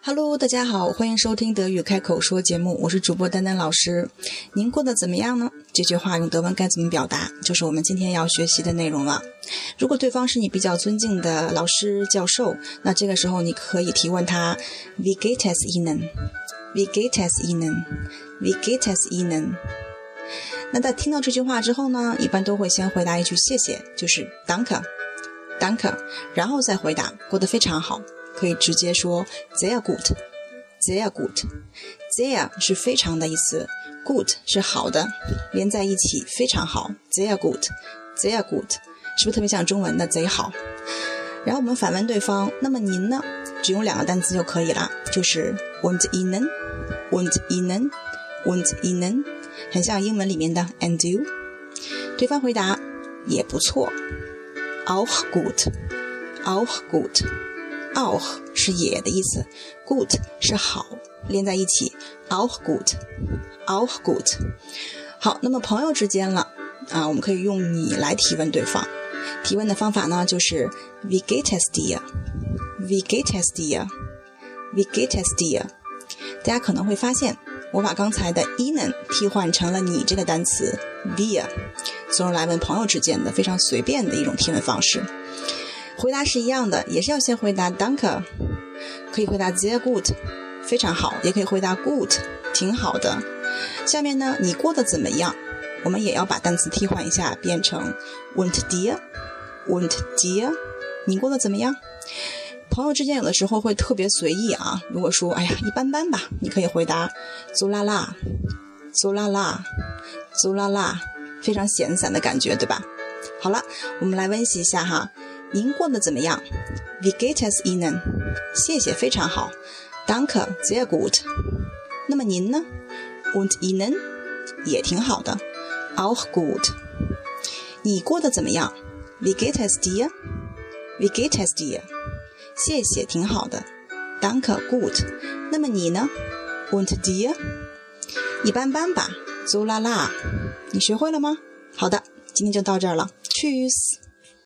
Hello，大家好，欢迎收听德语开口说节目，我是主播丹丹老师。您过得怎么样呢？这句话用德文该怎么表达，就是我们今天要学习的内容了。如果对方是你比较尊敬的老师、教授，那这个时候你可以提问他 “Wie geht es Ihnen？”“Wie geht es Ihnen？”“Wie geht es Ihnen？” 那在听到这句话之后呢，一般都会先回答一句谢谢，就是 “Danke”，“Danke”，然后再回答过得非常好。可以直接说 They are good, They are good, They are 是非常的意思，good 是好的，连在一起非常好 They are good, They are good, 是不是特别像中文的贼好？然后我们反问对方，那么您呢？只用两个单词就可以了，就是 und Ihnen，und Ihnen，und Ihnen，很像英文里面的 and you。对方回答也不错，auch gut，auch gut。Auch 是也的意思，gut 是好，连在一起，auch gut，auch gut。好，那么朋友之间了啊，我们可以用你来提问对方。提问的方法呢，就是 Wie geht es dir？Wie geht es dir？Wie geht es dir？大家可能会发现，我把刚才的 Ihnen 替换成了你这个单词 dir，从而来问朋友之间的非常随便的一种提问方式。回答是一样的，也是要先回答 Danke，可以回答 sehr gut，非常好，也可以回答 good，挺好的。下面呢，你过得怎么样？我们也要把单词替换一下，变成 und dir，und dir，你过得怎么样？朋友之间有的时候会特别随意啊，如果说哎呀一般般吧，你可以回答 so la la，so la la，so la la，非常闲散的感觉，对吧？好了，我们来温习一下哈。您过得怎么样？Wie geht es Ihnen？谢谢，非常好。Danke, sehr gut。那么您呢？Und Ihnen？也挺好的。Auch gut。你过得怎么样？Wie geht es dir？Wie geht es dir？谢谢，挺好的。Danke, gut。那么你呢？Und dir？一般般吧。So la la。你学会了吗？好的，今天就到这儿了。Tschüss。